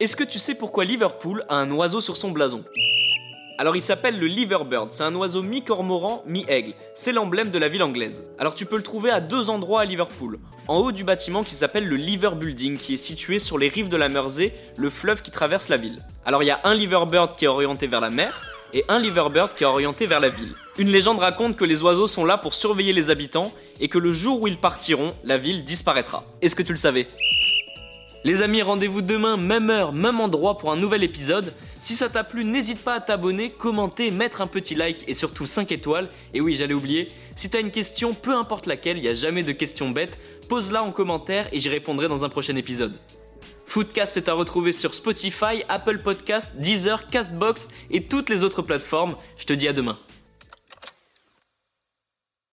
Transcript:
Est-ce que tu sais pourquoi Liverpool a un oiseau sur son blason? Alors il s'appelle le Liverbird, c'est un oiseau mi-cormoran, mi-aigle. C'est l'emblème de la ville anglaise. Alors tu peux le trouver à deux endroits à Liverpool. En haut du bâtiment qui s'appelle le Liver Building, qui est situé sur les rives de la Mersey, le fleuve qui traverse la ville. Alors il y a un Liverbird qui est orienté vers la mer, et un Liverbird qui est orienté vers la ville. Une légende raconte que les oiseaux sont là pour surveiller les habitants, et que le jour où ils partiront, la ville disparaîtra. Est-ce que tu le savais? Les amis, rendez-vous demain, même heure, même endroit pour un nouvel épisode. Si ça t'a plu, n'hésite pas à t'abonner, commenter, mettre un petit like et surtout 5 étoiles. Et oui, j'allais oublier, si t'as une question, peu importe laquelle, il n'y a jamais de questions bêtes, pose-la en commentaire et j'y répondrai dans un prochain épisode. Foodcast est à retrouver sur Spotify, Apple Podcast, Deezer, Castbox et toutes les autres plateformes. Je te dis à demain.